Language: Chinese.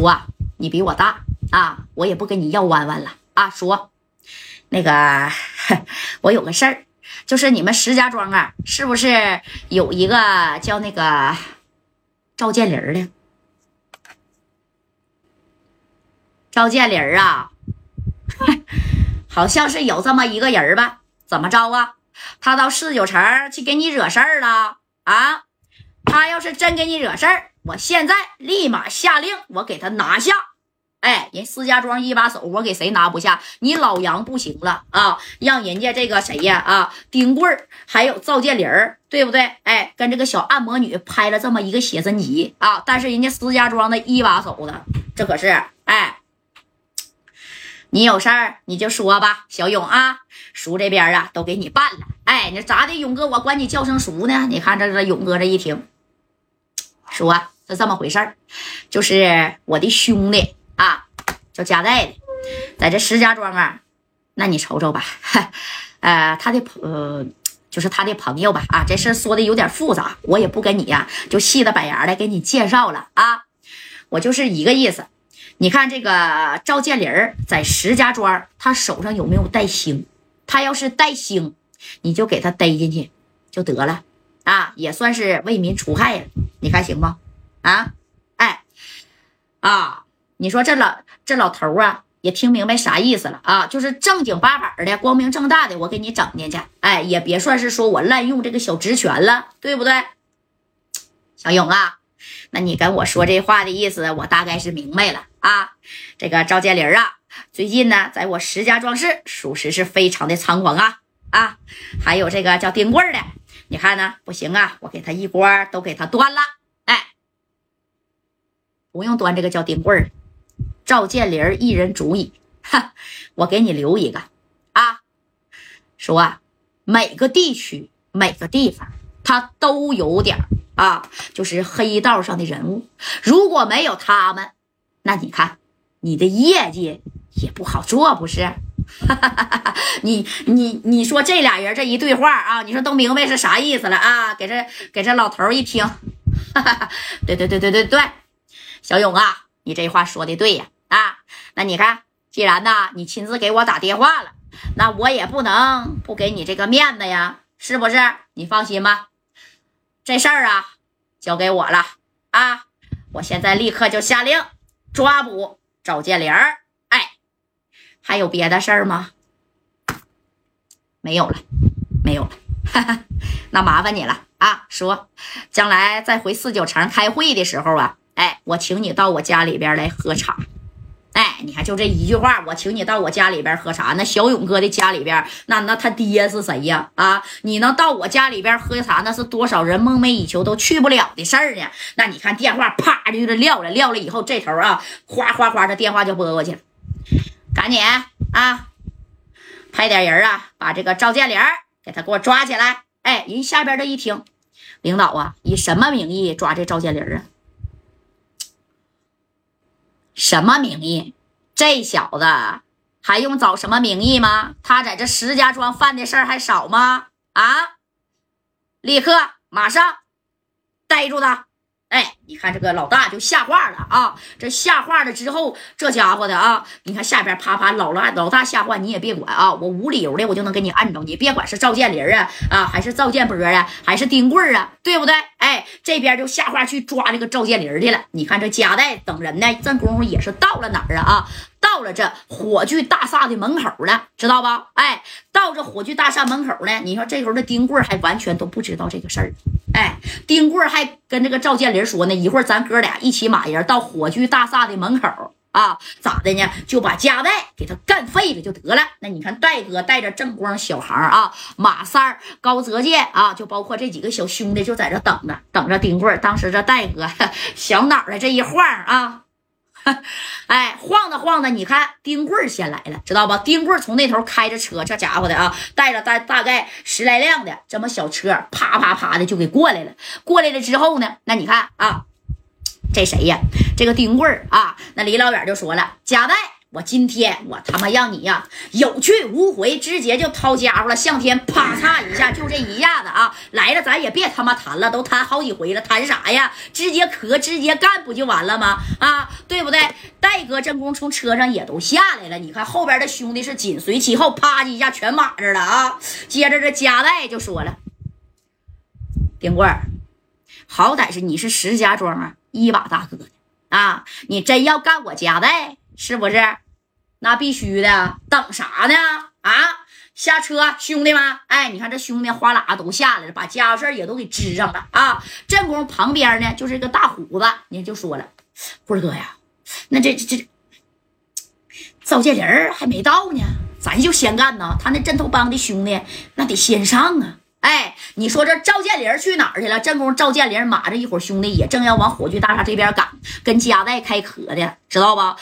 说你比我大啊，我也不跟你要弯弯了啊。说那个我有个事儿，就是你们石家庄啊，是不是有一个叫那个赵建林的？赵建林啊，好像是有这么一个人吧？怎么着啊？他到四九城去给你惹事儿了啊？他要是真给你惹事儿，我现在立马下令，我给他拿下。哎，人石家庄一把手，我给谁拿不下？你老杨不行了啊！让人家这个谁呀啊，丁贵儿还有赵建林儿，对不对？哎，跟这个小按摩女拍了这么一个写真集啊！但是人家石家庄的一把手的，这可是哎。你有事儿你就说吧，小勇啊，叔这边啊都给你办了。哎，你咋的，勇哥？我管你叫声叔呢。你看这这勇哥这一听，说是这么回事儿，就是我的兄弟啊，叫加代的，在这石家庄啊。那你瞅瞅吧，呃，他的朋，就是他的朋友吧。啊，这事说的有点复杂，我也不跟你呀，就细的板牙的给你介绍了啊。我就是一个意思。你看这个赵建林在石家庄，他手上有没有带星？他要是带星，你就给他逮进去就得了啊，也算是为民除害了。你看行吗？啊，哎，啊，你说这老这老头啊，也听明白啥意思了啊？就是正经八百的、光明正大的，我给你整进去，哎，也别算是说我滥用这个小职权了，对不对？小勇啊。那你跟我说这话的意思，我大概是明白了啊。这个赵建林啊，最近呢，在我石家庄市，属实是非常的猖狂啊啊。还有这个叫丁贵的，你看呢？不行啊，我给他一锅都给他端了。哎，不用端这个叫丁贵赵建林一人足矣。哈，我给你留一个啊。说啊每个地区、每个地方，他都有点啊，就是黑道上的人物，如果没有他们，那你看你的业绩也不好做，不是？哈 你你你说这俩人这一对话啊，你说都明白是啥意思了啊？给这给这老头一听，对对对对对对，小勇啊，你这话说的对呀啊，那你看，既然呢你亲自给我打电话了，那我也不能不给你这个面子呀，是不是？你放心吧。这事儿啊，交给我了啊！我现在立刻就下令抓捕赵建林儿。还有别的事儿吗？没有了，没有了。那麻烦你了啊！说，将来再回四九城开会的时候啊，哎，我请你到我家里边来喝茶。哎，你看，就这一句话，我请你到我家里边喝茶。那小勇哥的家里边，那那他爹是谁呀？啊，你能到我家里边喝茶，那是多少人梦寐以求都去不了的事儿呢？那你看电话啪就就撂了，撂了以后，这头啊，哗哗哗的电话就拨过去了。赶紧啊，派点人啊，把这个赵建林给他给我抓起来。哎，人下边这一听，领导啊，以什么名义抓这赵建林啊？什么名义？这小子还用找什么名义吗？他在这石家庄犯的事儿还少吗？啊！立刻马上逮住他！哎，你看这个老大就下话了啊！这下话了之后，这家伙的啊，你看下边啪啪老大老大下话，你也别管啊！我无理由的我就能给你按着，你别管是赵建林啊啊，还是赵建波啊，还是丁贵啊，对不对？哎，这边就下话去抓这个赵建林去了。你看这贾带等人呢，这功夫也是到了哪儿啊？啊，到了这火炬大厦的门口了，知道吧？哎，到这火炬大厦门口呢，你说这时候的丁贵还完全都不知道这个事儿。哎，丁贵还跟这个赵建林说呢，一会儿咱哥俩一起马人到火炬大厦的门口啊，咋的呢？就把加代给他干废了就得了。那你看戴哥带着正光、小孩啊、马三、高泽健啊，就包括这几个小兄弟就在这等着，等着丁贵。当时这戴哥小脑袋这一晃啊。哎，晃的晃的，你看丁棍先来了，知道吧？丁棍从那头开着车，这家伙的啊，带着大大概十来辆的这么小车，啪啪啪的就给过来了。过来了之后呢，那你看啊，这谁呀？这个丁棍啊，那离老远就说了：“贾代，我今天我他妈让你呀有去无回，直接就掏家伙了。向天啪嚓一下，就这一下子啊，来了，咱也别他妈谈了，都谈好几回了，谈啥呀？直接磕，直接干，不就完了吗？啊，对不对？戴哥、正宫从车上也都下来了，你看后边的兄弟是紧随其后，啪叽一下全码着了啊。接着这加代就说了：“丁贵儿，好歹是你是石家庄啊一把大哥的啊，你真要干我加代。”是不是？那必须的，等啥呢？啊，下车，兄弟们！哎，你看这兄弟哗啦都下来了，把家伙事儿也都给支上了啊！正宫旁边呢，就是个大虎子，你就说了，辉哥呀，那这这这赵建林还没到呢，咱就先干呢。他那镇头帮的兄弟，那得先上啊！哎，你说这赵建林去哪儿去了？正宫赵建林马着一伙兄弟，也正要往火炬大厦这边赶，跟加代开壳的，知道吧？